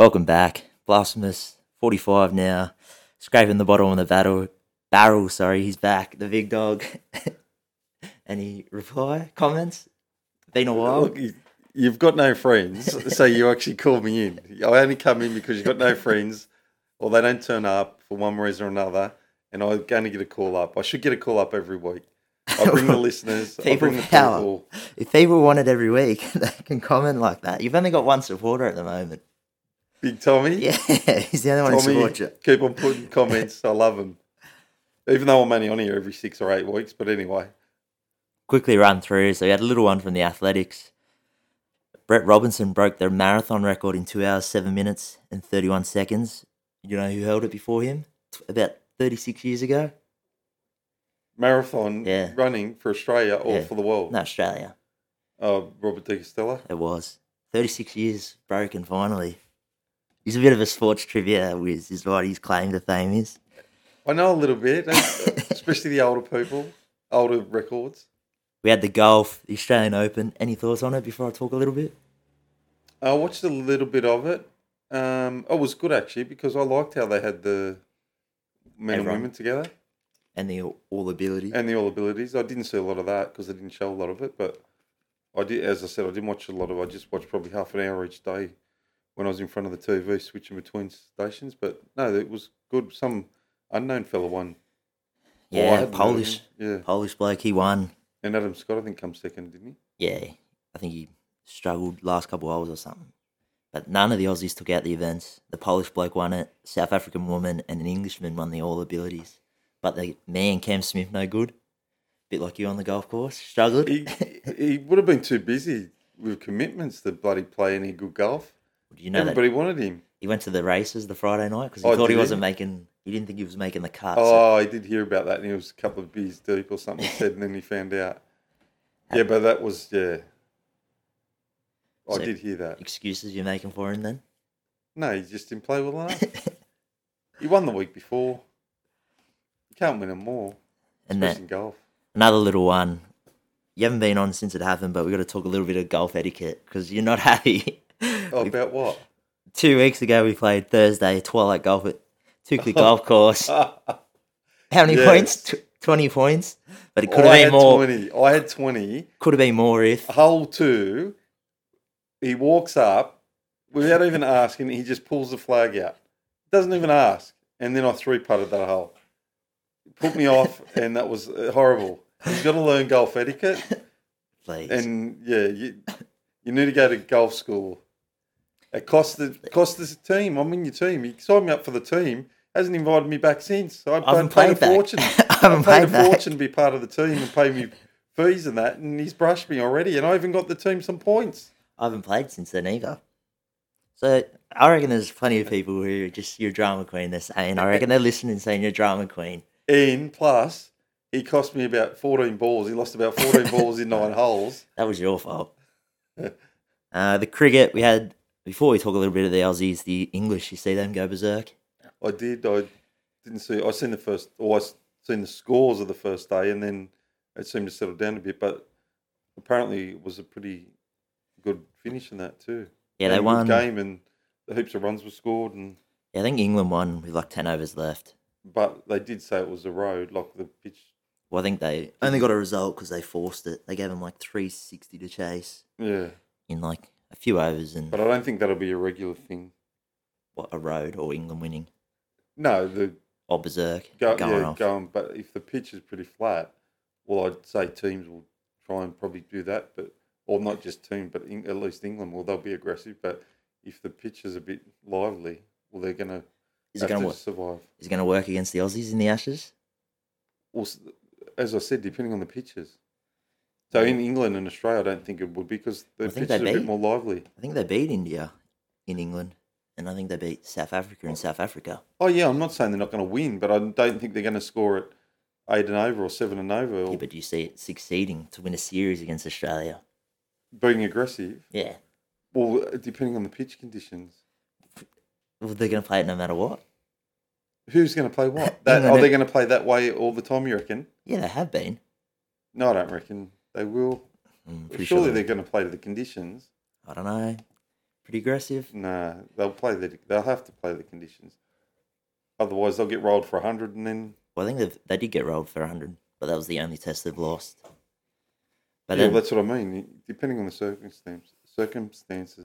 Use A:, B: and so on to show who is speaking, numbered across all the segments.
A: Welcome back. Blasphemous, 45 now. Scraping the bottom of the battle. Barrel, sorry, he's back. The big dog. Any reply? Comments? Been a while.
B: Look, you- you've got no friends, so you actually called me in. I only come in because you've got no friends, or they don't turn up for one reason or another, and I'm going to get a call up. I should get a call up every week. I bring the listeners,
A: People
B: bring the
A: power.
B: people.
A: If people want it every week, they can comment like that. You've only got one supporter at the moment.
B: Big Tommy,
A: Yeah, he's the only one who
B: Tommy,
A: supports you.
B: keep on putting comments. I love them. Even though I'm only on here every six or eight weeks, but anyway,
A: quickly run through. So we had a little one from the athletics. Brett Robinson broke the marathon record in two hours, seven minutes, and 31 seconds. You know who held it before him? About 36 years ago?
B: marathon
A: Yeah.
B: running for Australia or
A: Yeah.
B: for the world.
A: No, Australia.
B: Oh, Robert De Castella.
A: It was. 36 years broken finally. He's a bit of a sports trivia whiz, is what his claim to fame is.
B: I know a little bit, especially the older people, older records.
A: We had the golf, the Australian Open. Any thoughts on it before I talk a little bit?
B: I watched a little bit of it. Um, it was good actually because I liked how they had the men
A: Everyone.
B: and women together
A: And the all abilities
B: and the all abilities. I didn't see a lot of that because they didn't show a lot of it, but I did. As I said, I didn't watch a lot of. I just watched probably half an hour each day when I was in front of the TV, switching between stations. But no, it was good. Some unknown fella won.
A: Yeah,
B: hadn't heard of
A: Polish.
B: Yeah,
A: Polish bloke, he won.
B: and Adam Scott I think come second, didn't he?
A: yeah, I think he struggled last couple of hours or something. But none of the Aussies took out the events. The Polish bloke won it, South African woman and an Englishman won the all abilities. But the man, Cam Smith, no good. Bit like you on the golf course, struggled.
B: He he would have been too busy with commitments to bloody play any good golf.
A: Do you know
B: Everybody
A: that
B: wanted him.
A: he went to the races the Friday night because he
B: Oh,
A: thought he
B: did he?
A: wasn't making. He didn't think he was making the cut. so-
B: Oh, I did hear about that, and he was a couple of beers deep or something. Said, and then he found out. Yeah, but that was yeah. I
A: So-
B: did hear that.
A: excuses you're making for him then?
B: No, he just didn't play well enough. he won the week before. You can't win them more,
A: And
B: especially
A: that
B: in golf.
A: another little one. You haven't been on since it happened, but we got to talk a little bit of golf etiquette because you're not happy.
B: Oh, about what?
A: Two weeks ago, we played Thursday Twilight Golf at Toukley Golf Course. How many
B: Yes.
A: points? Tw- Twenty points, but it could
B: I
A: have
B: had
A: been more.
B: twenty. I had twenty.
A: Could have been more if.
B: Hole two. He walks up without even asking. He just pulls the flag out. Doesn't even ask. And then I three putted that hole. Put me off, and that was uh, horrible. You've got to learn golf etiquette,
A: Please.
B: and yeah, you you need to go to golf school. It cost the cost the team. I'm in your team. He signed me up for the team. Hasn't invited me back since. I
A: I haven't
B: paid, paid a
A: back.
B: fortune.
A: I haven't
B: paid
A: played
B: a
A: back.
B: fortune to be part of the team and pay me fees and that, and he's brushed me already. And I even got the team some points.
A: I haven't played since then either. So I reckon there's plenty of people who are just you're drama queen. They're saying I reckon they're listening, saying you're drama queen.
B: And plus, he cost me about 14 balls. He lost about 14 balls in nine holes.
A: That was your fault. uh, the cricket we had before we talk a little bit of the Aussies, the English. You see them go berserk.
B: I did. I didn't see. I seen the first, or I seen the scores of the first day, and then it seemed to settle down a bit. But apparently, it was a pretty good finish in that too.
A: Yeah, they won.
B: game, and the heaps of runs were scored, and
A: Yeah, I think England won with like ten overs left.
B: but they did say it was a road, like the pitch.
A: Well, I think they only got a result because they forced it. They gave them like three sixty to chase
B: Yeah,
A: in like a few overs and
B: but I don't think that'll be a regular thing.
A: what a road or England winning
B: No, the
A: or berserk
B: Go,
A: going
B: yeah,
A: off.
B: going. But if the pitch is pretty flat, well, I'd say teams will try and probably do that. But or not just team, but in, at least England will. They'll be aggressive. But if the pitch is a bit lively, well, they're gonna
A: Is it
B: have
A: going to
B: to
A: work?
B: survive.
A: Is it going to work against the Aussies in the Ashes?
B: Well, s- as I said, depending on the pitches. So in England and Australia, I don't think it would be because the
A: I think
B: pitches are
A: they
B: a bit more lively.
A: I think they beat India in England, and I think they beat South Africa in South Africa.
B: Oh yeah, I'm not saying they're not going to win, but I don't think they're going to score it eight and over or seven and over or
A: Yeah, but you see it succeeding to win a series against Australia.
B: being aggressive.
A: Yeah,
B: Well, uh, depending on the pitch conditions.
A: well, they're going to play it no matter what.
B: Who's going to play what? That,
A: England-
B: are they going to play that way all the time? You reckon?
A: Yeah, they have been.
B: No, I don't reckon they will.
A: Mm, I'm
B: Surely
A: sure.
B: they're going to play to the conditions.
A: I don't know. Pretty aggressive.
B: Nah, they'll play the. They'll have to play the conditions. Otherwise, they'll get rolled for hundred, and then
A: Well, I think they did get rolled for 100, but that was the only test they've lost. But
B: yeah,
A: then,
B: that's what I mean. Depending on the circumstances, circumstances.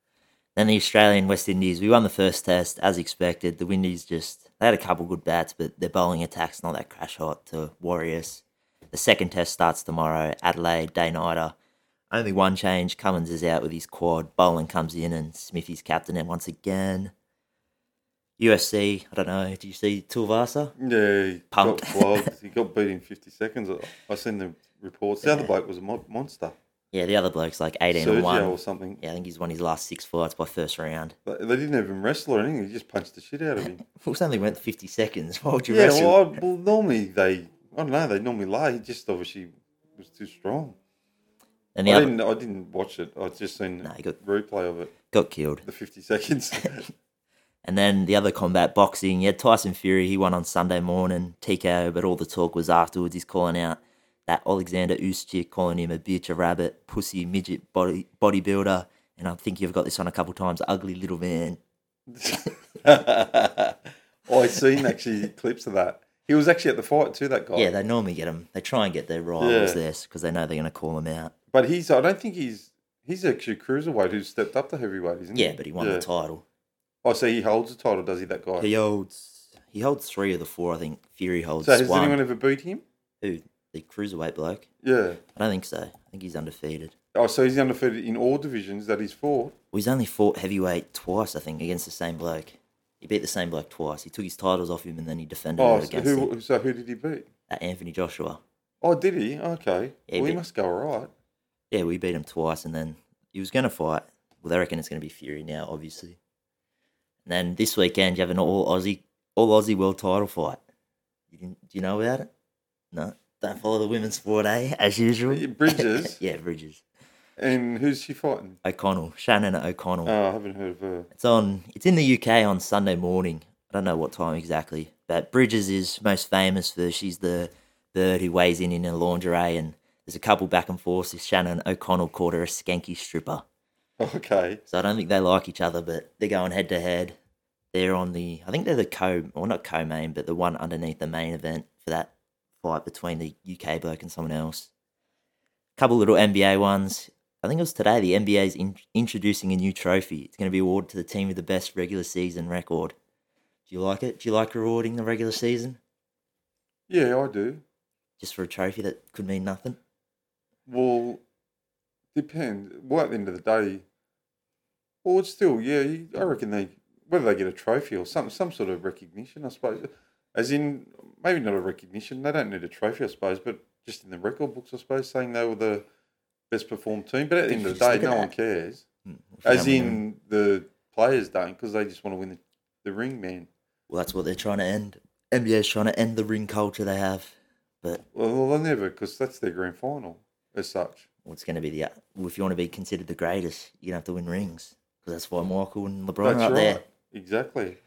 A: then the Australian West Indies, we won the first test as expected. The Windies just, they had a couple good bats, but their bowling attack's not that crash hot to Warriors. The second test starts tomorrow, Adelaide, day nighter. Only one change. Cummins is out with his quad. Boland comes in and Smithy's captain it once again. UFC, I don't know. Did you see Tuivasa?
B: Yeah, he
A: Pumped.
B: got flogged. he got beat in fifty seconds. I- I seen the reports. The other bloke was a mo- monster,
A: Yeah, the other bloke's like 18 and 1.
B: or something.
A: Yeah, I think he's won his last six fights by first round.
B: They they didn't even wrestle or anything. He just punched the shit out of him.
A: It only went 50 seconds. Why would you
B: yeah,
A: wrestle?
B: well, I, well, normally they. I don't know. They normally lie. He just obviously was too strong.
A: and the
B: I
A: other
B: didn't. I didn't watch it. I just seen
A: No, he got-
B: replay of it.
A: got killed.
B: The fifty seconds.
A: And then the other combat boxing, yeah, Tyson Fury, he won on Sunday morning, TKO, but all the talk was afterwards. He's calling out that Alexander Usyk, calling him a bitch, a rabbit, pussy, midget, body bodybuilder. And I think you've got this on a couple times, ugly little man.
B: oh, I seen actually clips of that. He was actually at the fight too. That guy.
A: Yeah, they normally get him. They try and get their rivals
B: Yeah.
A: there because they know they're going to call him out.
B: But he's. I don't think he's. He's actually a cruiserweight who's stepped up to heavyweight, isn't he?
A: Yeah, but he won
B: Yeah.
A: the title.
B: Oh, so he holds the title, does he? That guy.
A: He holds he holds three of the four. I think Fury holds
B: so has
A: one.
B: anyone ever beat him?
A: Who the cruiserweight bloke?
B: Yeah.
A: I don't think so. I think he's undefeated.
B: Oh, so he's undefeated in all divisions that he's fought.
A: Well, he's only fought heavyweight twice, I think, against the same bloke. He beat the same bloke twice. He took his titles off him and then he defended
B: Oh,
A: it
B: so
A: against him.
B: who? So who did he beat?
A: At Anthony Joshua.
B: Oh, did he? Okay.
A: Yeah,
B: well, he
A: but-
B: must go all right.
A: Yeah, we beat him twice and then he was going to fight. Well, they reckon it's going to be Fury now, obviously. And then this weekend, you have an all Aussie, all Aussie world title fight. You didn't, do you know about it? No. Don't follow the women's sport, eh? As usual.
B: Bridges?
A: yeah, Bridges.
B: And who's she fighting?
A: O'Connell, Shannon O'Connell.
B: Oh, I haven't heard of her.
A: It's on. It's in the UK on Sunday morning. I don't know what time exactly, but Bridges is most famous for she's the bird who weighs in in a lingerie, and there's a couple back and forth. Shannon O'Connell called her a skanky stripper,
B: Okay.
A: so I don't think they like each other, but they're going head to head. They're on the. I think they're the co, or not co-main, but the one underneath the main event for that fight between the UK bloke and someone else. A Couple little NBA ones. I think it was today. The NBA is in, introducing a new trophy. It's going to be awarded to the team with the best regular season record. Do you like it? Do you like rewarding the regular season
B: Yeah, I do.
A: just for a trophy that could mean nothing?
B: Well, depend. Well, at the end of the day, well, it's still yeah. you- I reckon they whether they get a trophy or some some sort of recognition. I suppose, as in maybe not a recognition. They don't need a trophy, I suppose, but just in the record books, I suppose, saying they were the best performed team. But at the end of the day, no one cares.
A: Hmm,
B: As
A: don't
B: in the players don't, because they just want to win the, the ring, man.
A: well, that's what they're trying to end. NBA's trying to end the ring culture they have, but
B: Well, they'll never, because that's their grand final as such.
A: well, it's going to be the. Well, if you want to be considered the greatest, you're going to have to win rings because that's why Michael and LeBron
B: That's
A: are up
B: right.
A: there.
B: Exactly.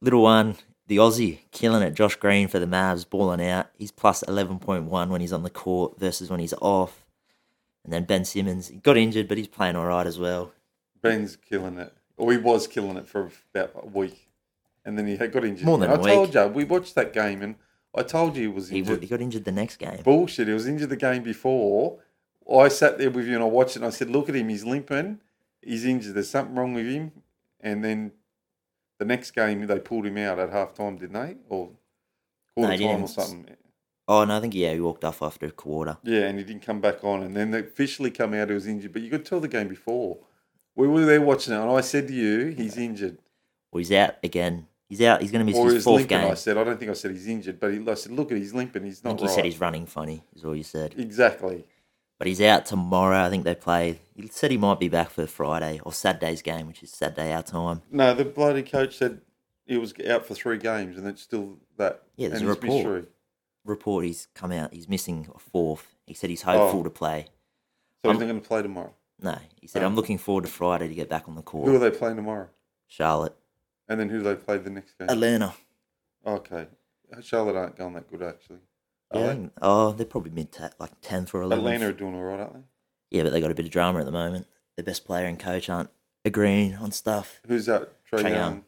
A: Little one, the Aussie, killing it. Josh Green for the Mavs, balling out. He's plus 11.1 when he's on the court versus when he's off. And then Ben Simmons, he got injured, but he's playing all right as well.
B: Ben's killing it. Or he was killing it for about a week. And then he had got injured.
A: More than
B: I
A: a
B: told
A: week.
B: you, we watched that game and I told you he was
A: He,
B: injured.
A: he got injured the next game.
B: Bullshit. He was injured the game before. I sat there with you and I watched it and I said, look at him. He's limping. He's injured. There's something wrong with him. And then the next game, they pulled him out at half time, didn't they? Or
A: No,
B: quarter
A: he
B: time or
A: didn't.
B: something.
A: Oh, no, I think, yeah, he walked off after a quarter.
B: Yeah, and he didn't come back on. And then they officially come out he was injured. But you could tell the game before. We were there watching it and I said to you, he's injured.
A: Well, he's out again. He's out. He's going to miss
B: Or
A: his fourth
B: limping,
A: game.
B: I said. I don't think I said he's injured, but he, I said, look at he's limping. He's
A: I
B: not
A: think you
B: right.
A: said he's running funny, is all you said.
B: Exactly.
A: But he's out tomorrow. I think they play. He said he might be back for Friday or Saturday's game, which is Saturday our time.
B: No, the bloody coach said he was out for three games, and it's still that.
A: Yeah, there's
B: and
A: a report.
B: mystery.
A: Report he's come out. He's missing a fourth. He said he's hopeful
B: Oh.
A: to play.
B: So he's not going to play tomorrow.
A: No, he said
B: Oh.
A: I'm looking forward to Friday to get back on the court.
B: Who are they playing tomorrow?
A: Charlotte,
B: And then who do they play the next game?
A: Atlanta.
B: okay. Charlotte aren't going that good, actually. Are
A: Yeah,
B: they?
A: Think- oh, they're probably mid ta- like tenth or eleventh.
B: Atlanta are doing all right, aren't they?
A: Yeah, but they got a bit of drama at the moment. Their best player and coach aren't agreeing on stuff.
B: Who's that? Trey,
A: Trae
B: Young.
A: Young.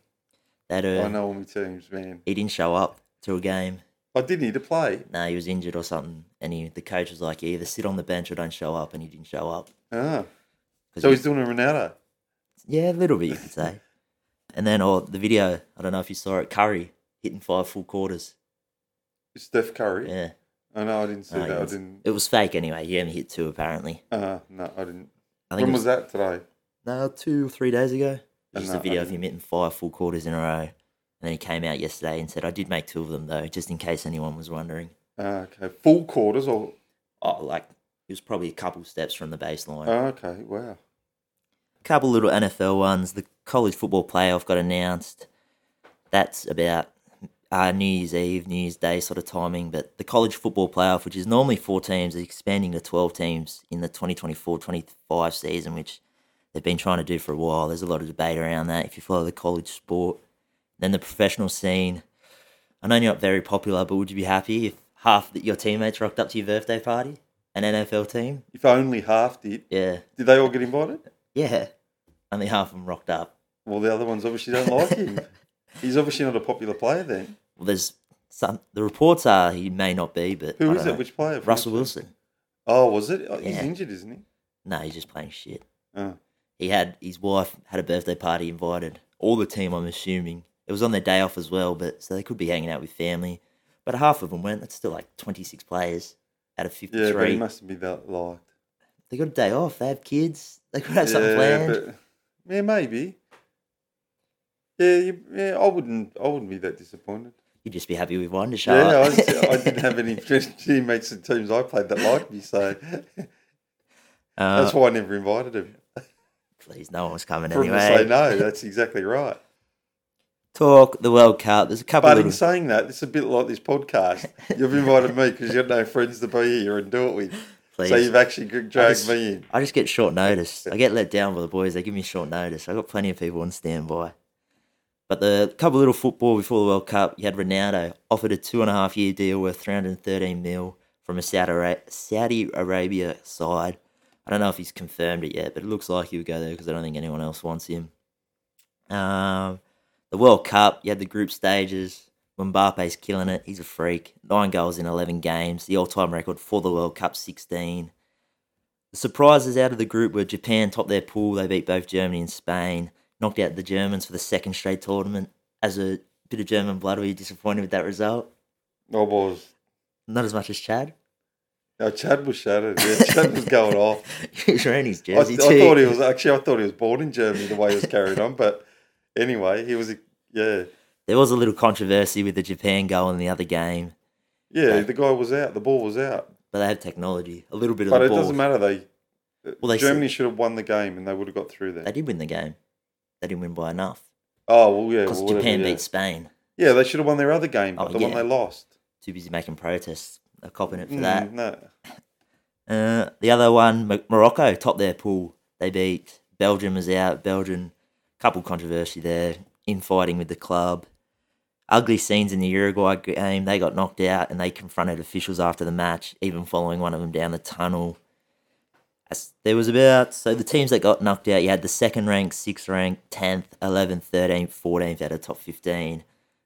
A: That uh,
B: I know all my teams, man.
A: he didn't show up to a game.
B: I didn't need to play.
A: No, he was injured or something, and he, the coach was like, "You either sit on the bench or don't show up," and he didn't show up.
B: Ah, so he's doing a Ronaldo.
A: yeah, a little bit you could say. And then, or the video, I don't know if you saw it, Curry hitting five full quarters.
B: Steph Curry.
A: Yeah,
B: I know. I didn't see
A: No,
B: that. I
A: it's-
B: didn't.
A: it was fake anyway. He only hit two apparently.
B: Uh, no, I didn't.
A: I think
B: When
A: it
B: was that today?
A: No, two or three days ago.
B: Uh,
A: Just
B: no,
A: a video of him hitting five full quarters in a row. And then he came out yesterday and said, I did make two of them though, just in case anyone was wondering.
B: Uh, okay, full quarters or?
A: Oh, like, it was probably a couple steps from the baseline.
B: Oh, okay, wow.
A: A couple little NFL ones. The college football playoff got announced. That's about uh, New Year's Eve, New Year's Day sort of timing. But the college football playoff, which is normally four teams, is expanding to 12 teams in the 2024 25 season, which they've been trying to do for a while. There's a lot of debate around that if you follow the college sport. Then the professional scene. I know you're not very popular, but would you be happy if half your teammates rocked up to your birthday party? An NFL team?
B: If only half did,
A: Yeah.
B: did they all get invited?
A: Yeah. Only half of them rocked up.
B: Well, the other ones obviously don't like him. He's obviously not a popular player then.
A: Well, there's some. The reports are he may not be, but
B: Who is it?
A: know.
B: Which player?
A: Russell Wilson.
B: Oh, was it? Oh, He's injured, isn't he?
A: No, he's just playing shit.
B: Oh.
A: He had his wife had a birthday party invited. All the team, I'm assuming, it was on their day off as well, but so they could be hanging out with family. But half of them went. That's still like 26 players out of
B: Yeah, but he
A: 53.
B: mustn't be that liked.
A: they got a day off. They have kids. They could have something planned.
B: but yeah, maybe. Yeah, you, yeah, I wouldn't. I wouldn't be that disappointed.
A: You'd just be happy with one to show
B: Yeah, I,
A: up.
B: was- I didn't have any teammates and teams I played that liked me, so
A: uh,
B: that's why I never invited him.
A: please, no one was coming anyway.
B: say no, that's exactly right.
A: Talk the World Cup. There's a couple
B: But in saying that, it's a bit like this podcast. You've invited me because you've got no friends to be here and do it with.
A: please.
B: So you've actually dragged
A: just-
B: me in.
A: I just get short notice. I get let down by the boys. They give me short notice. I've got plenty of people on standby. But the couple little football before the World Cup, you had Ronaldo offered a two and a half year deal worth 313 mil from a Saudi Arabia side. I don't know if he's confirmed it yet, but it looks like he would go there because I don't think anyone else wants him. Um, the World Cup, you had the group stages. Mbappe's killing it. He's a freak. Nine goals in 11 games. The all time record for the World Cup, 16. The surprises out of the group were Japan topped their pool. They beat both Germany and Spain. Knocked out the Germans for the second straight tournament. As a bit of German blood, were you disappointed with that result?
B: I was.
A: Not as much as Chad.
B: No, Chad was shattered. Yeah, Chad was going off.
A: he was wearing his
B: I, I
A: jersey too.
B: thought he was actually. I thought he was born in Germany the way he was carried on. But anyway, he was. a- Yeah,
A: There was a little controversy with the Japan goal in the other game,
B: yeah. The guy was out. The ball was out.
A: but they have technology. A little bit of
B: But it
A: ball.
B: doesn't matter. They.
A: Well, they
B: Germany should have won the game and they would have got through there.
A: They did win the game. They didn't win by enough
B: Oh well, yeah.
A: because
B: Well,
A: Japan
B: yeah.
A: beat Spain.
B: Yeah, they should have won their other game, but
A: Oh,
B: the one they lost.
A: Too busy making protests. They're copping it for
B: Mm,
A: that.
B: No.
A: Uh, the other one, Morocco top their pool. They beat Belgium was out. Belgium, couple controversy there, infighting with the club. Ugly scenes in the Uruguay game. They got knocked out and they confronted officials after the match, even following one of them down the tunnel. As- There was about so the teams that got knocked out. You had the second ranked, sixth ranked, tenth, eleventh, thirteenth, fourteenth out of top fifteen.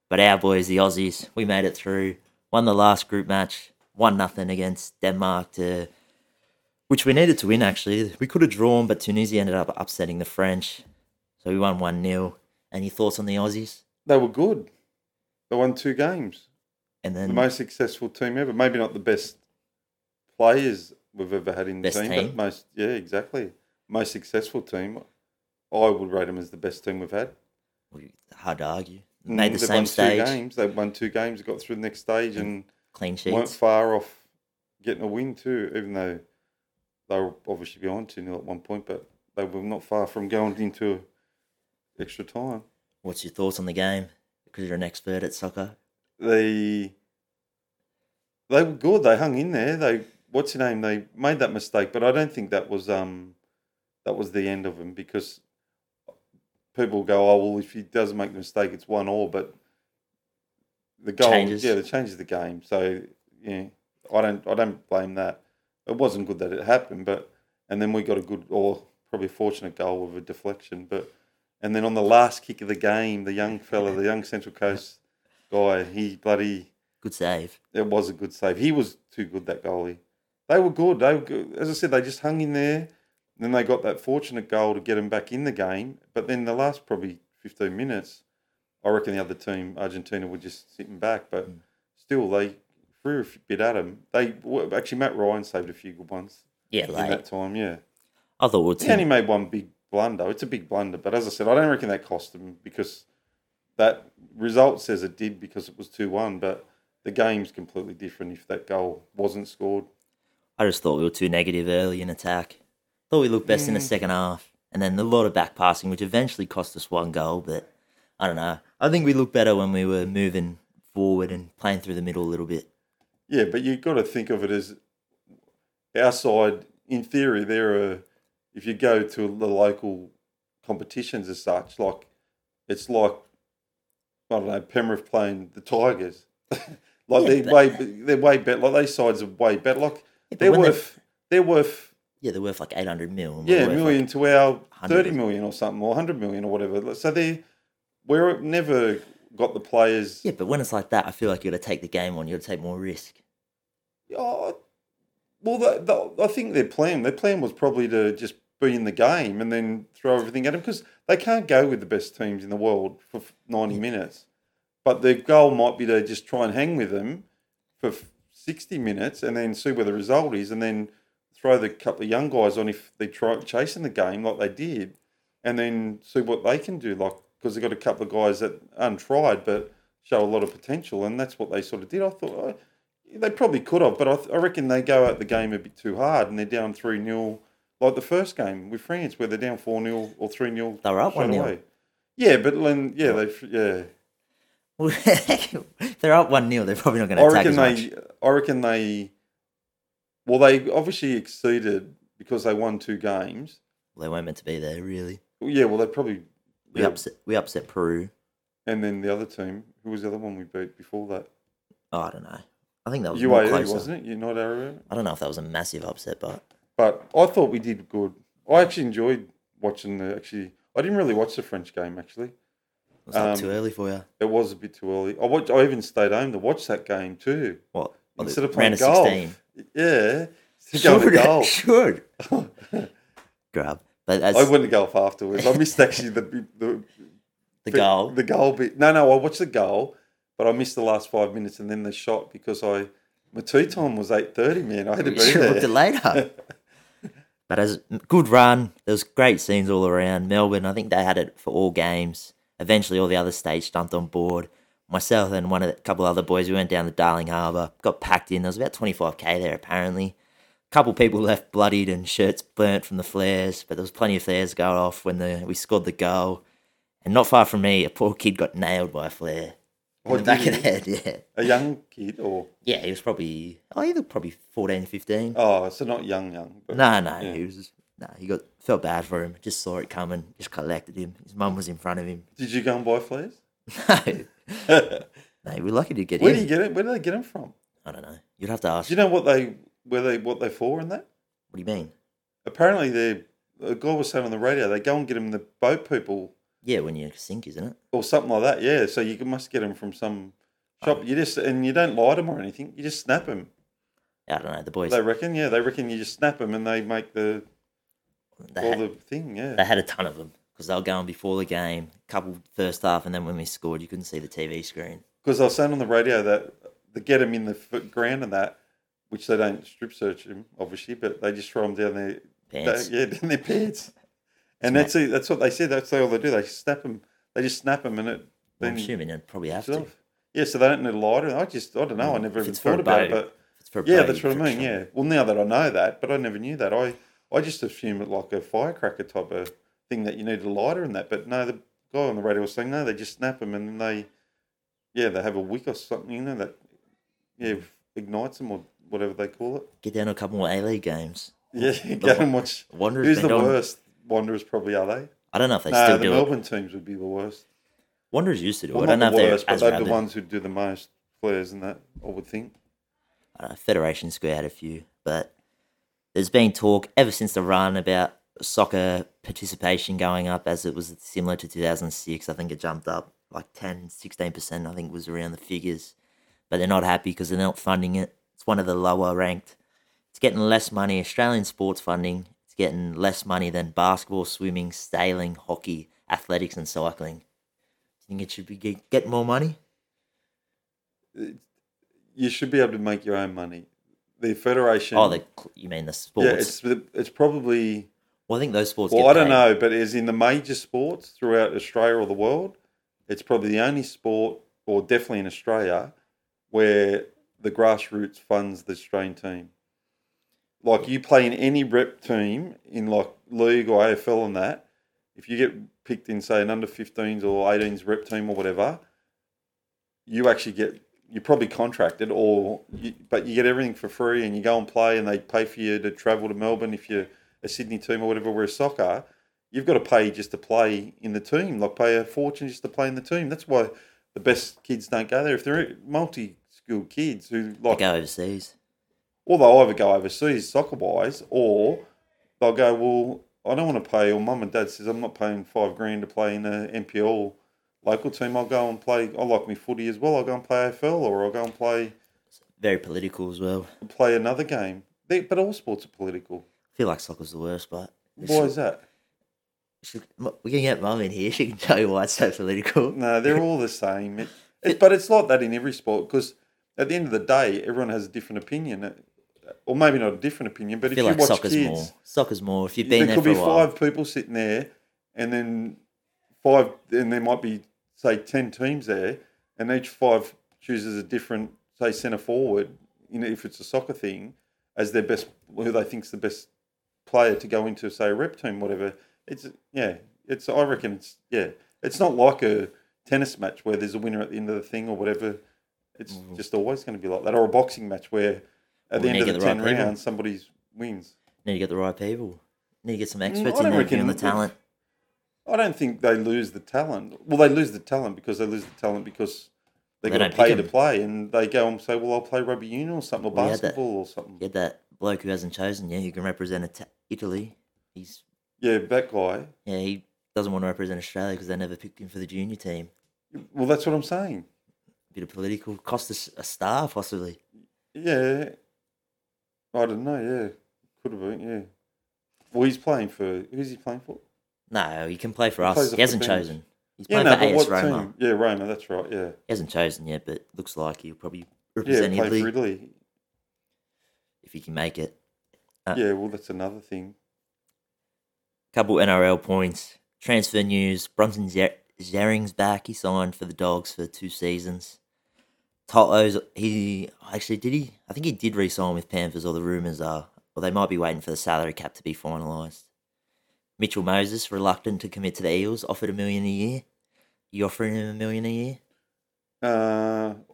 A: But our boys, the Aussies, we made it through. Won the last group match, one nothing against Denmark to which we needed to win actually. We could have drawn, but Tunisia ended up upsetting the French. So we won 1 0. Any thoughts on the Aussies?
B: They were good. They won two games.
A: And then The
B: most successful team ever. Maybe not the best players we've ever had in the team,
A: team?
B: but most yeah, exactly. Most successful team. I would rate them as the best team we've had.
A: Well, hard to argue. Made
B: Mm,
A: the
B: they've
A: same
B: won
A: stage,
B: Two games. They won two games, got through the next stage, and
A: clean sheets.
B: weren't far off getting a win too. Even though they were obviously behind two 0 at one point, but they were not far from going into extra time.
A: What's your thoughts on the game? Because you're an expert at soccer.
B: They they were good. They hung in there. They what's your name? They made that mistake, but I don't think that was um that was the end of him because people go, oh well, if he does make the mistake, it's one all. But the goal,
A: Changes.
B: yeah, it changes the game. So yeah, I don't I don't blame that. It wasn't good that it happened, but and then we got a good or probably fortunate goal with a deflection. But and then on the last kick of the game, the young fella, the young Central Coast guy, he bloody
A: Good save.
B: it was a good save. He was too good that goalie. They were good. They were good. As I said, they just hung in there. Then they got that fortunate goal to get them back in the game. But then the last probably fifteen minutes, I reckon the other team, Argentina, were just sitting back. But hmm. still, they threw a bit at them. They actually Mat Ryan saved a few good ones
A: Yeah,
B: in that time. Yeah,
A: I thought
B: he only made one big blunder. It's a big blunder, but as I said, I don't reckon that cost them because that result says it did because it was two one. But the game's completely different if that goal wasn't scored.
A: I just thought we were too negative early in attack. Thought we looked best in the mm. second half, and then a lot of back passing, which eventually cost us one goal. But I don't know. I think we looked better when we were moving forward and playing through the middle a little bit.
B: Yeah, but you've got to think of it as our side. In theory, there are. If you go to the local competitions as such, like it's like I don't know Penrith playing the Tigers. like
A: Yeah,
B: they're
A: but-
B: way they're way better. Like those sides are way better. Like
A: Yeah,
B: they're worth they're worth
A: Yeah, they're worth like eight hundred mil.
B: yeah
A: worth, like-
B: million to our thirty million or something or hundred million or whatever. So they we're never got the players.
A: yeah, but when it's like that, I feel like you got to take the game on. You got to take more risk.
B: Oh, well, the, the, I think their plan their plan was probably to just be in the game and then throw everything at them because they can't go with the best teams in the world for ninety minutes. But their goal might be to just try and hang with them for sixty minutes and then see where the result is, and then throw the couple of young guys on if they try chasing the game like they did, and then see what they can do. Like because they've got a couple of guys that untried but show a lot of potential, and that's what they sort of did. I thought. oh, they probably could have, but I, th- I reckon they go at the game a bit too hard and they're down 3 0, like the first game with France, where they're down 4 0 or 3 0.
A: They were up 1-0.
B: Yeah, but then, yeah, they, yeah.
A: they're up one 0 they're probably not going to attack as
B: they,
A: much.
B: I reckon they, well, they obviously exceeded because they won two games.
A: They weren't meant to be there, really.
B: Well, yeah, well, they probably,
A: We
B: yeah,
A: upset. We upset Peru.
B: and then the other team, who was the other one we beat before that?
A: Oh, I don't know. I think that was
B: UAE, wasn't it? Not Arrow?
A: I don't know if that was a massive upset, but
B: But I thought we did good. I actually enjoyed watching the, actually, I didn't really watch the French game, actually.
A: it was like
B: Um,
A: too early for you.
B: It was a bit too early. I watched, I even stayed home to watch that game too.
A: What?
B: Instead of playing golf.
A: 16.
B: Yeah. Of golf.
A: should. Grab. But as
B: I went to golf afterwards. I missed actually the the,
A: the goal,
B: The goal bit. No, no, I watched the goal, but I missed the last five minutes and then the shot because I my tea time was eight thirty. Man, I had to be
A: should have looked
B: there.
A: it later. but as good run, there was great scenes all around. Melbourne, I think they had it for all games. Eventually, all the other states jumped on board. Myself and one of the couple other boys, we went down to Darling Harbour, got packed in. There was about twenty five k there apparently. A couple people left bloodied and shirts burnt from the flares, but there was plenty of flares going off when the we scored the goal. And not far from me, a poor kid got nailed by a flare.
B: Oh,
A: in the back of the head, yeah.
B: A young kid, or
A: Yeah, he was probably, oh, he looked probably 14, 15.
B: oh, so not young, young. But
A: No, no,
B: yeah.
A: he was no. He got felt bad for him. Just saw it coming. Just collected him. His mum was in front of him.
B: Did you go and buy flares?
A: No, no, we're lucky to get
B: Where
A: in.
B: do you get it? Where do they get them from?
A: I don't know. You'd have to ask.
B: Do you know what they where they what they for in that?
A: what do you mean?
B: Apparently, they a guy was saying on the radio they go and get them the boat people
A: Yeah, when you sink, isn't it?
B: or something like that. Yeah, so you must get them from some shop. Oh. You just and you don't light them or anything. You just snap them.
A: I don't know. The boys
B: They reckon, yeah, they reckon you just snap them and they make the
A: they
B: all
A: had,
B: the thing. Yeah,
A: they had a ton of them because they were going before the game. Couple first half, and then when we scored, you couldn't see the TV screen.
B: because I was saying on the radio that they get them in the foot ground and that, which they don't strip search them obviously, but they just throw them down their
A: Pants.
B: yeah down their pants. And that's it. That's what they said. That's all they do. They snap them. They just snap them and it.
A: Well, I'm assuming you'd probably have to.
B: Yeah, so they don't need a lighter. I just I don't know. I mm.
A: never
B: even
A: it's for a
B: thought about it, but.
A: It's for
B: Yeah, that's what I mean. Yeah. Well, now that I know that, but I never knew that. I I just assumed it like a firecracker type of thing that you need a lighter and that. But no, the guy on the radio was saying no, they just snap them and then they, yeah, they have a wick or something, you know, that yeah mm. ignites them or whatever they call it.
A: Get down to a couple more A League games.
B: Yeah, go and watch.
A: Wanderers
B: Who's the
A: on-
B: worst? Wanderers probably are they?
A: I don't know if they
B: No,
A: still
B: the
A: do it.
B: Melbourne teams would be the worst.
A: Wanderers used to do
B: Well,
A: it. I don't know
B: not
A: if
B: the
A: they're
B: worst, but they're the ones who do the most flares and that. I would think.
A: Federation Square had a few, but there's been talk ever since the run about soccer participation going up as it was similar to 2006. I think it jumped up like 10, 16%, I think was around the figures. But they're not happy because they're not funding it. It's one of the lower ranked. It's getting less money. Australian sports funding, it's getting less money than basketball, swimming, sailing, hockey, athletics, and cycling. Do you think it should be get, get more money?
B: Uh, you should be able to make your own money. The federation.
A: Oh, the, you mean the sports?
B: yeah, it's it's probably.
A: well, I think those sports.
B: Well, I don't know, but as in the major sports throughout Australia or the world, it's probably the only sport, or definitely in Australia, where the grassroots funds the Australian team. Like you play in any rep team in like league or AFL and that, if you get picked in say an under 15s or 18s rep team or whatever, you actually get you're probably contracted or you, but you get everything for free and you go and play and they pay for you to travel to Melbourne if you're a Sydney team or whatever. Whereas soccer, you've got to pay just to play in the team, like pay a fortune just to play in the team. That's why the best kids don't go there. If they're multi-skilled kids who
A: They
B: like,
A: go overseas.
B: Or they'll either go overseas soccer-wise, or they'll go, well, I don't want to pay. Or mum and dad says I'm not paying five grand to play in a NPL local team. I'll go and play. I like me footy as well. I'll go and play AFL, or I'll go and play
A: Very political as well.
B: play another game. They, but all sports are political.
A: I feel like soccer's the worst, but
B: Why is that?
A: We can get mum in here. She can tell you why it's so political.
B: No, they're all the same. It, it, but it's like that in every sport because at the end of the day, everyone has a different opinion, or maybe not a different opinion. But
A: I
B: if you
A: like
B: watch
A: soccer's
B: kids,
A: more. Soccer's more. If you've been
B: there
A: there,
B: could be
A: while,
B: five people sitting there, and then five, and there might be say ten teams there, and each five chooses a different say centre forward. You know, if it's a soccer thing, as their best, who they think's the best player to go into say a rep team, whatever. It's yeah, it's I reckon it's yeah, it's not like a tennis match where there's a winner at the end of the thing or whatever. It's mm. just always going to be like that, or a boxing match where at. The end of the ten
A: right
B: rounds somebody wins.
A: need to get the right people. Need to get some
B: Mm,
A: experts
B: I
A: in there doing the talent.
B: I don't think they lose the talent. Well, they lose the talent because they lose the talent because they,
A: They
B: got to pay to play, and they go and say, "Well, I'll play rugby union or something, or
A: Well, had that-
B: basketball or something."
A: Get that bloke who hasn't chosen yet, who can represent Ita- Italy. He's
B: Yeah, that guy.
A: yeah, he doesn't want to represent Australia because they never picked him for the junior team.
B: Well, that's what I'm saying.
A: bit of political cost us a star possibly.
B: Yeah, I don't know. Yeah, could have been. Yeah. Well, he's playing for. Who's he playing for?
A: No, he can play for us. He hasn't chosen. He's
B: Yeah,
A: playing
B: no,
A: for AS Roma.
B: team? Yeah, Roma. That's right. Yeah,
A: He hasn't chosen yet, but looks like he'll probably
B: yeah,
A: represent
B: play
A: Italy
B: for Italy.
A: if he can make it. Uh,
B: Yeah, well, that's another thing.
A: Couple NRL points. Transfer news. Bronson Zer- Xerri's back. He signed for the Dogs for two seasons. Totto's he actually did he? I think he did re-sign with Panthers. Or the rumours are, or they might be waiting for the salary cap to be finalised. Mitchell Moses reluctant to commit to the Eels. Offered a million a year. You offering him a million a year?
B: Uh,
A: Do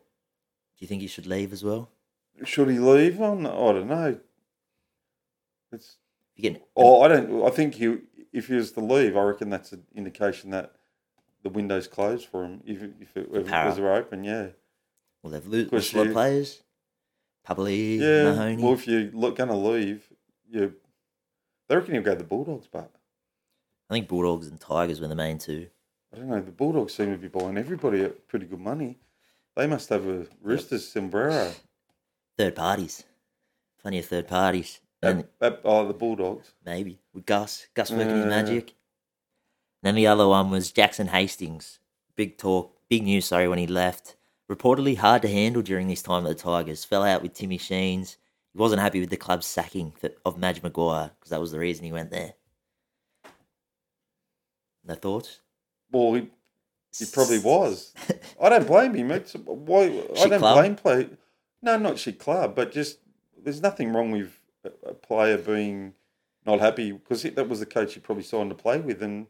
A: you think he should leave as well?
B: should he leave? Well, no, I don't know. It's
A: get
B: Oh, I don't. I think he, if he was to leave, I reckon that's an indication that the window's closed for him. If if it, if it was open, yeah,
A: well, they've lo- lost a lot of players. Publi,
B: yeah.
A: Mahoney.
B: Well, if you're going to leave, you, they reckon he'll go to the Bulldogs, but
A: I think Bulldogs and Tigers were the main two.
B: I don't know. The Bulldogs seem to be buying everybody at pretty good money. They must have a Roosters sombrero.
A: Third parties. Plenty of third parties. And
B: At, at, oh, the Bulldogs.
A: maybe with Gus. Gus working his
B: Uh.
A: magic. then the other one was Jackson Hastings. Big talk, big news, sorry, when he left. Reportedly hard to handle during this time at the Tigers. Fell out with Timmy Sheens. He wasn't happy with the club's sacking of Madge Maguire because that was the reason he went there. No thoughts?
B: Well, he, he probably was. I don't blame him. It's why I don't
A: club?
B: blame play. No, not shit club, but just there's nothing wrong with a, a player being not happy because that was the coach he probably signed to play with and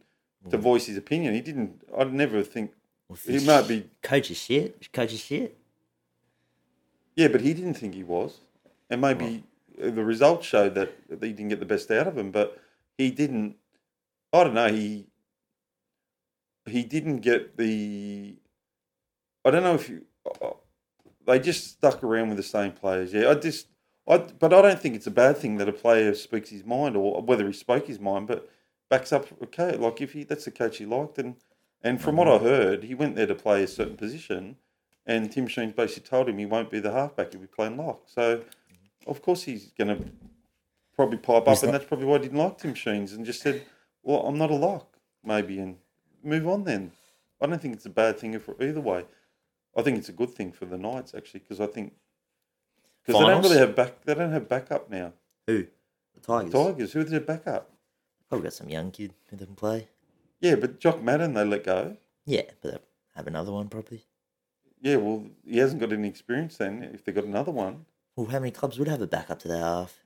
B: to hmm. voice his opinion. He didn't. I'd never think
A: Well,
B: he might be.
A: Coach is shit. Coach is shit.
B: Yeah, but he didn't think he was, and maybe the results showed that he didn't get the best out of him. But he didn't. I don't know. He he didn't get the. I don't know if you. uh, They just stuck around with the same players. Yeah, I just I, but I don't think it's a bad thing that a player speaks his mind, or whether he spoke his mind, but backs up Okay. Like if he that's the coach he liked, and and from what I heard, he went there to play a certain position, and Tim Sheens basically told him he won't be the halfback; he'll be playing lock. So, of course, he's going to probably pipe up,
A: Was
B: and
A: that-
B: that's probably why I didn't like Tim Sheens, and just said, "Well, I'm not a lock, maybe," and move on. Then I don't think it's a bad thing if either way. I think it's a good thing for the Knights actually, because I think because they don't
A: Finals?
B: really have back. They don't have backup now.
A: Who? The Tigers.
B: Tigers, who's their backup?
A: Probably got some young kid who doesn't play.
B: Yeah, but Jock Madden they let go.
A: Yeah, but they'll have another one probably.
B: Yeah, well, he hasn't got any experience then. If they got another one,
A: Well, how many clubs would have a backup to their half?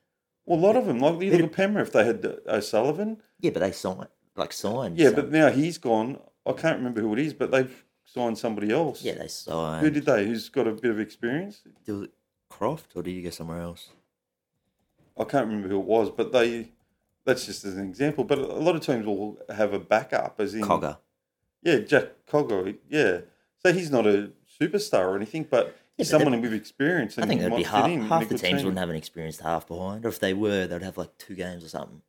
B: well, a lot of them, like you look at Penrith, they had O'Sullivan.
A: Yeah, but they signed, like signed.
B: Yeah,
A: some-
B: but now he's gone. I can't remember who it is, but they've signed somebody else.
A: yeah, they signed.
B: Who did they? Who's got a bit of experience?
A: Croft or did you go somewhere else?
B: I can't remember who it was, but they. That's just as an example. But a lot of teams will have a backup, as in
A: Cogger.
B: Yeah, Jack Cogger. Yeah, so he's not a superstar or anything, but he's
A: but
B: someone with experience.
A: I think that'd be half,
B: in in a
A: half the teams
B: team.
A: wouldn't have an experienced half behind, or if they were, they'd have like two games or something.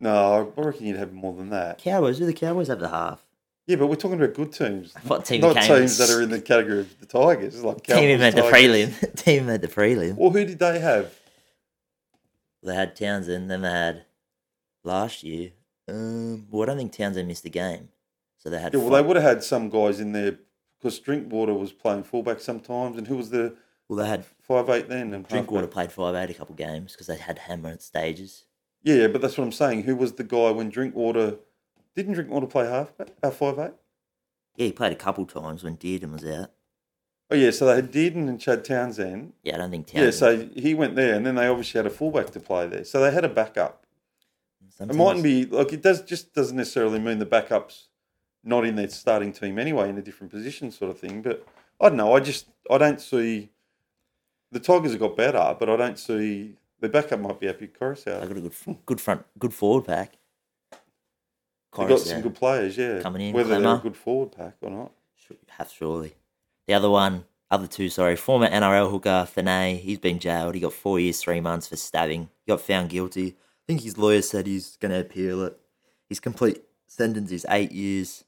B: No, I reckon you'd have more than that.
A: Cowboys, do the Cowboys have the half?
B: Yeah, but we're talking about good teams,
A: What team
B: not teams that are in the category of the Tigers, like
A: Team
B: Cowboys,
A: made the
B: Tigers.
A: prelim. Team made the prelim.
B: Well, who did they have?
A: They had Townsend, then they had last year. Um, well, I don't think Townsend missed a game, so they had.
B: Yeah, well,
A: five-
B: they would have had some guys in there because Drinkwater was playing fullback sometimes, and who was the
A: well, they had
B: five eight then? And
A: Drinkwater
B: halfback?
A: played five eight a couple games because they had Hammer at stages.
B: Yeah, yeah, but that's what I'm saying. Who was the guy when Drinkwater didn't Drinkwater play halfback? Uh, five eight.
A: Yeah, he played a couple times when Dearden was out.
B: Oh yeah, so they had Dearden and Chad Townsend.
A: Yeah, I don't think Townsend.
B: Yeah, so he went there, and then they obviously had a fullback to play there, so they had a backup.
A: Some
B: It mightn't be like it does. Just doesn't necessarily mean the backups not in their starting team anyway, in a different position, sort of thing. But I don't know. I just I don't see the Tigers have got better, but I don't see the backup might be happy
A: They
B: Coruscant.
A: got a good, good front, good forward pack.
B: They've got some good players, yeah.
A: Coming in,
B: whether they're a good forward pack or not.
A: Have surely. The other one, other two, sorry, former NRL hooker Fanay. He's been jailed. He got four years, three months for stabbing. He got found guilty. I think his lawyer said he's going to appeal it. His complete sentence is eight years.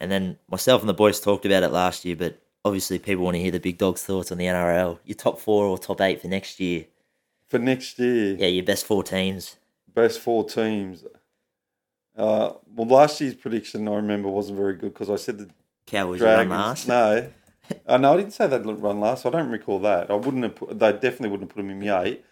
A: And then myself and the boys talked about it last year, but obviously people want to hear the big dog's thoughts on the NRL. Your top four or top eight for next year.
B: For next year,
A: Yeah, your best four teams.
B: best four teams. Uh, well, last year's prediction I remember wasn't very good because I said the
A: Cowboys will run last.
B: No, uh, no, I didn't say they'd run last. I don't recall that. I wouldn't have. Put, they definitely wouldn't have put them in the eight.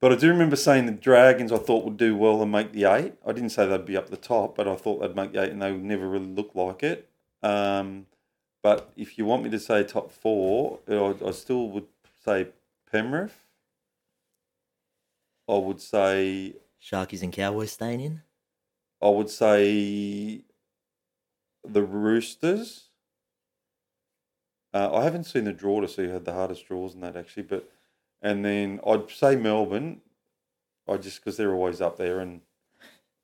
B: But I do remember saying the Dragons. I thought would do well and make the eight. I didn't say they'd be up the top, but I thought they'd make the eight, and they would never really look like it. Um, but if you want me to say top four, I, I still would say Penrith. I would say
A: Sharkies and Cowboys staying in.
B: I would say the Roosters. Uh, I haven't seen the draw to see who had the hardest draws in that actually, but and then I'd say Melbourne. I just because they're always up there, and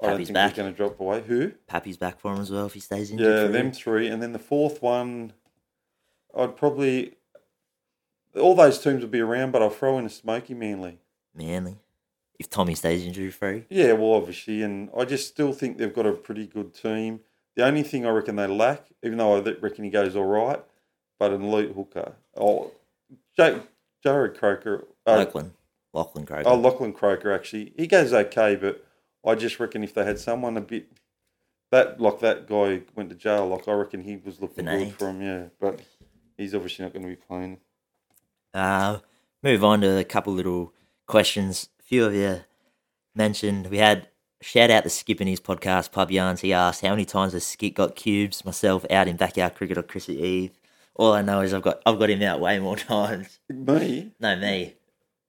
B: I don't
A: Happy's
B: think
A: back.
B: they're going to drop away. Who?
A: Pappy's back for him as well if he stays in.
B: Yeah, them three, and then the fourth one, I'd probably all those teams would be around, but I'll throw in a Smoky Manly.
A: Manly. If Tommy stays injury free.
B: Yeah, well, obviously, and I just still think they've got a pretty good team. The only thing I reckon they lack, even though I reckon he goes all right, but an elite hooker. Oh, Jake, Jared Croker. Uh,
A: Lachlan. Lachlan Croker.
B: oh, Lachlan Croker, actually. He goes okay, but I just reckon if they had someone a bit. That like that guy went to jail. Like I reckon he was looking good for him, yeah. But he's obviously not going to be playing.
A: Uh, move on to a couple little questions. A few of you mentioned we had shout out to Skip in his podcast Pub Yarns. He asked how many times has Skip got cubes myself out in backyard cricket or Chrissy Eve. All I know is I've got I've got him out way more times.
B: Me,
A: No me.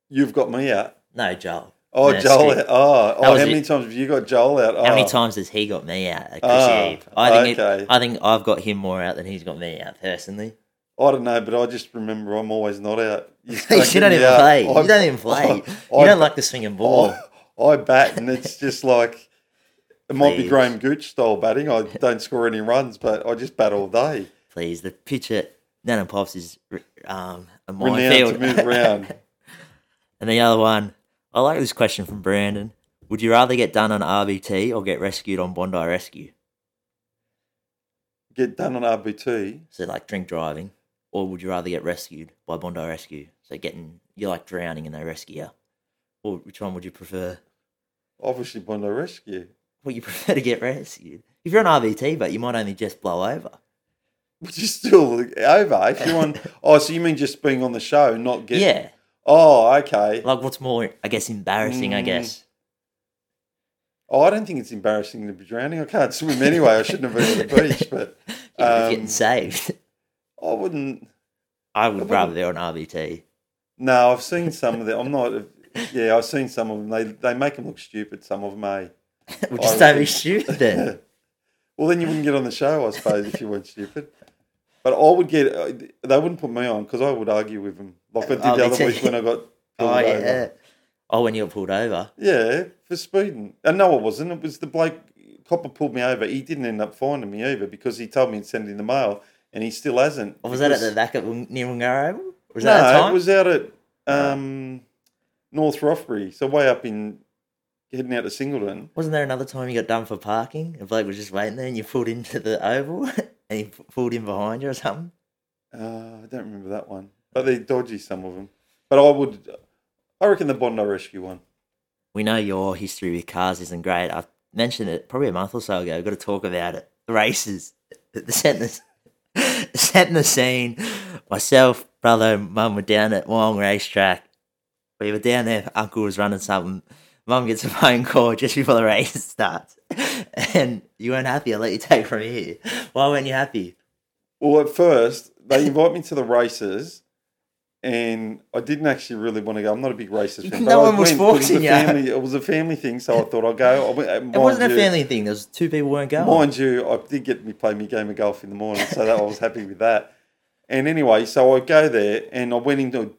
B: you've got me out.
A: No Joel.
B: Oh,
A: No,
B: Joel. Oh, oh how
A: it.
B: many times have you got Joel out?
A: How many
B: Oh.
A: times has he got me out uh, at
B: ah,
A: Eve? I think
B: okay.
A: it, I think I've got him more out than he's got me out personally.
B: I don't know, but I just remember I'm always not out. You,
A: you don't even
B: out.
A: play.
B: I-
A: you don't even play.
B: I-
A: you don't like the swinging ball.
B: I, I bat, and it's just like it might be. Graham Gooch style batting. I don't score any runs, but I just bat all day.
A: Please, the pitch at Nan and Pops is um, a minefield.
B: to move around.
A: And the other one, I like this question from Brandon. Would you rather get done on RBT or get rescued on Bondi Rescue?
B: Get done on RBT.
A: So like drink driving, or would you rather get rescued by Bondi Rescue? So getting you're like drowning and they rescue you. Or which one would you prefer?
B: Obviously, Bondi Rescue.
A: Well, you prefer to get rescued if you're on RBT, but you might only just blow over.
B: Which is still over. If you want, oh, so you mean just being on the show, not getting?
A: Yeah,
B: Oh, okay.
A: like what's more, I guess, embarrassing. I
B: Mm.
A: guess.
B: Oh, I don't think it's embarrassing to be drowning. I can't swim anyway. I shouldn't have been on the beach, but
A: Yeah,
B: Um,
A: getting saved.
B: I wouldn't.
A: I would
B: wouldn't-
A: rather be on RBT.
B: No, I've seen some of them. I'm not. Yeah, I've seen some of them. They they make them look stupid. Some of them, eh?
A: Well,
B: I
A: just don't be stupid then.
B: Well, then you wouldn't get on the show, I suppose, if you weren't stupid. But I would get. uh, They wouldn't put me on because I would argue with them, like I did
A: Oh,
B: the other week when I got.
A: oh
B: pulled
A: yeah.
B: over.
A: Oh, when you got pulled over.
B: Yeah, for speeding. And no, it wasn't. It was the bloke. Copper pulled me over. He didn't end up finding me either because he told me to send it in the mail, and he still hasn't.
A: Or was that at the back of near? Was
B: no,
A: that
B: it was out at um, North Rothbury, so way up in heading out to Singleton.
A: Wasn't there another time you got done for parking? A bloke was just waiting there and you pulled into the oval and he pulled in behind you or something?
B: Uh, I don't remember that one, but they're dodgy some of them. But I would, I reckon the Bondi Rescue one.
A: We know your history with cars isn't great. I mentioned it probably a month or so ago. I've got to talk about it. The races. The setting the, setting the scene. Myself, brother, mum were down at Wyong racetrack. We were down there. Uncle was running something. Mum gets a phone call just before the race starts. And you weren't happy. I'll let you take from here. Why weren't you happy?
B: Well, at first they invite me to the races, and I didn't actually really want to go. I'm not a big racist. fan.
A: No
B: I
A: one was
B: went
A: forcing
B: it was
A: you.
B: a family. It was a family thing, so I thought I'd go. I went, uh,
A: It wasn't a family thing. There was two people weren't going.
B: Mind you, I did get me play me game of golf in the morning, so that I was happy with that. And anyway, so I go there and I went into.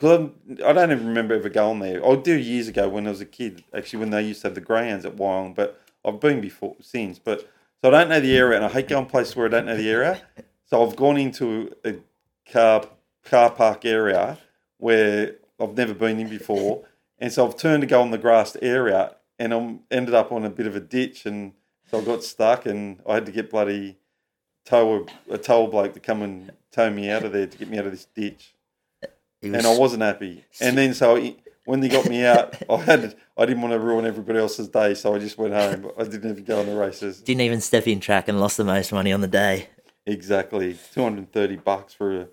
B: Cause I don't even remember ever going there. I do years ago when I was a kid, actually, when they used to have the greyhounds at Wyong, but I've been before since. But so I don't know the area, and I hate going places where I don't know the area. So I've gone into a car car park area where I've never been in before, and so I've turned to go on the grassed area, and I'm ended up on a bit of a ditch, and so I got stuck, and I had to get bloody tow a, a tow bloke to come and tow me out of there to get me out of this ditch,
A: It
B: and I wasn't happy. And then so he- when they got me out, I had I didn't want to ruin everybody else's day, so I just went home. I didn't even go on the races.
A: didn't even step in track and lost the most money on the day.
B: Exactly, two hundred and thirty bucks for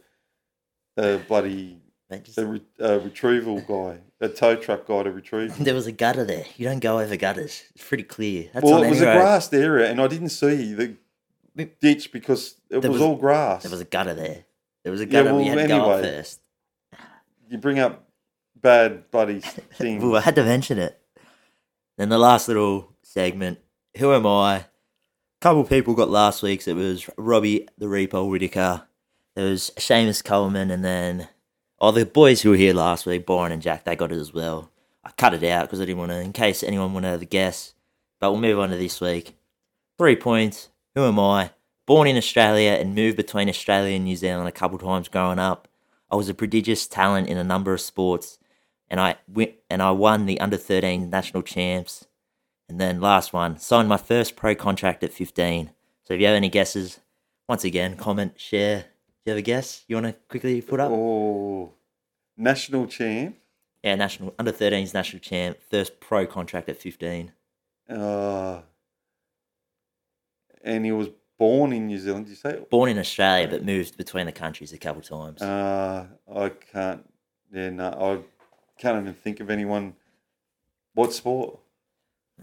B: a, a bloody
A: just-
B: a, a retrieval guy, a tow truck guy to retrieve.
A: there was a gutter there. You don't go over gutters. It's pretty clear. That's
B: well, it was
A: any
B: a
A: road.
B: grassed area, and I didn't see the ditch because it was,
A: was-
B: all grass.
A: There was a gutter there. There was a
B: Yeah,
A: gutter. we
B: well,
A: had to go first.
B: You bring up bad bloody things.
A: Well, I had to mention it. Then the last little segment. Who am I? couple people got last week's. It was Robbie the Repo Whitaker. There was Seamus Coleman, and then oh, the boys who were here last week, Byron and Jack, they got it as well. I cut it out because I didn't want to, in case anyone wanted to have a guess. But we'll move on to this week. Three points. Who am I? Born in Australia and moved between Australia and New Zealand a couple times growing up. I was a prodigious talent in a number of sports, and I wi- and I won the under 13 national champs. And then last one, signed my first pro contract at 15. So if you have any guesses, once again, comment, share. Do you have a guess you want to quickly put up?
B: Oh, national champ.
A: Yeah, national under 13s national champ, first pro contract at 15.
B: Uh, and he was born in New Zealand. You say?
A: Born in Australia, but moved between the countries a couple of times.
B: Uh, I can't. Yeah, no, I can't even think of anyone. What sport?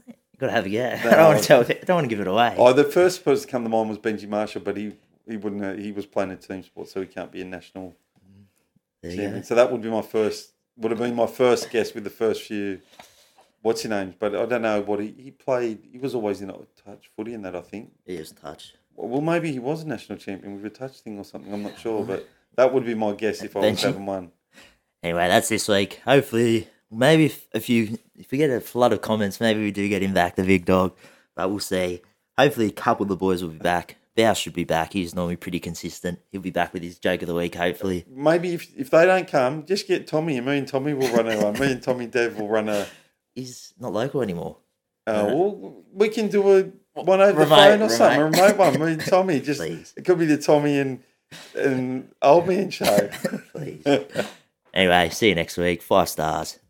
A: you got to have a guess.
B: No.
A: I don't want to tell. I don't want to give it away.
B: Oh, the first person to come to mind was Benji Marshall, but he he wouldn't. uh, He was playing a team sport, so he can't be a national
A: there
B: champion.
A: go.
B: So that would be my first. Would have been my first guess with the first few. What's his name? But I don't know what he, he played. He was always in a touch footy in that. I think.
A: He was touch.
B: Well, maybe he was a national champion with a touch thing or something. I'm not sure, but that would be my guess if I was having one.
A: Anyway, that's this week. Hopefully, maybe if, if you if we get a flood of comments, maybe we do get him back, the big dog. But we'll see. Hopefully, a couple of the boys will be back. Bow should be back. He's normally pretty consistent. He'll be back with his joke of the week, hopefully.
B: Maybe if, if they don't come, just get Tommy and me and Tommy will run a one. Me and Tommy Dev will run a.
A: He's not local anymore.
B: Uh, well, we can do a one over the phone or something, a
A: remote.
B: remote one. Me and Tommy just
A: Please.
B: it could be the Tommy and and old man show.
A: Please. anyway, see you next week. Five stars.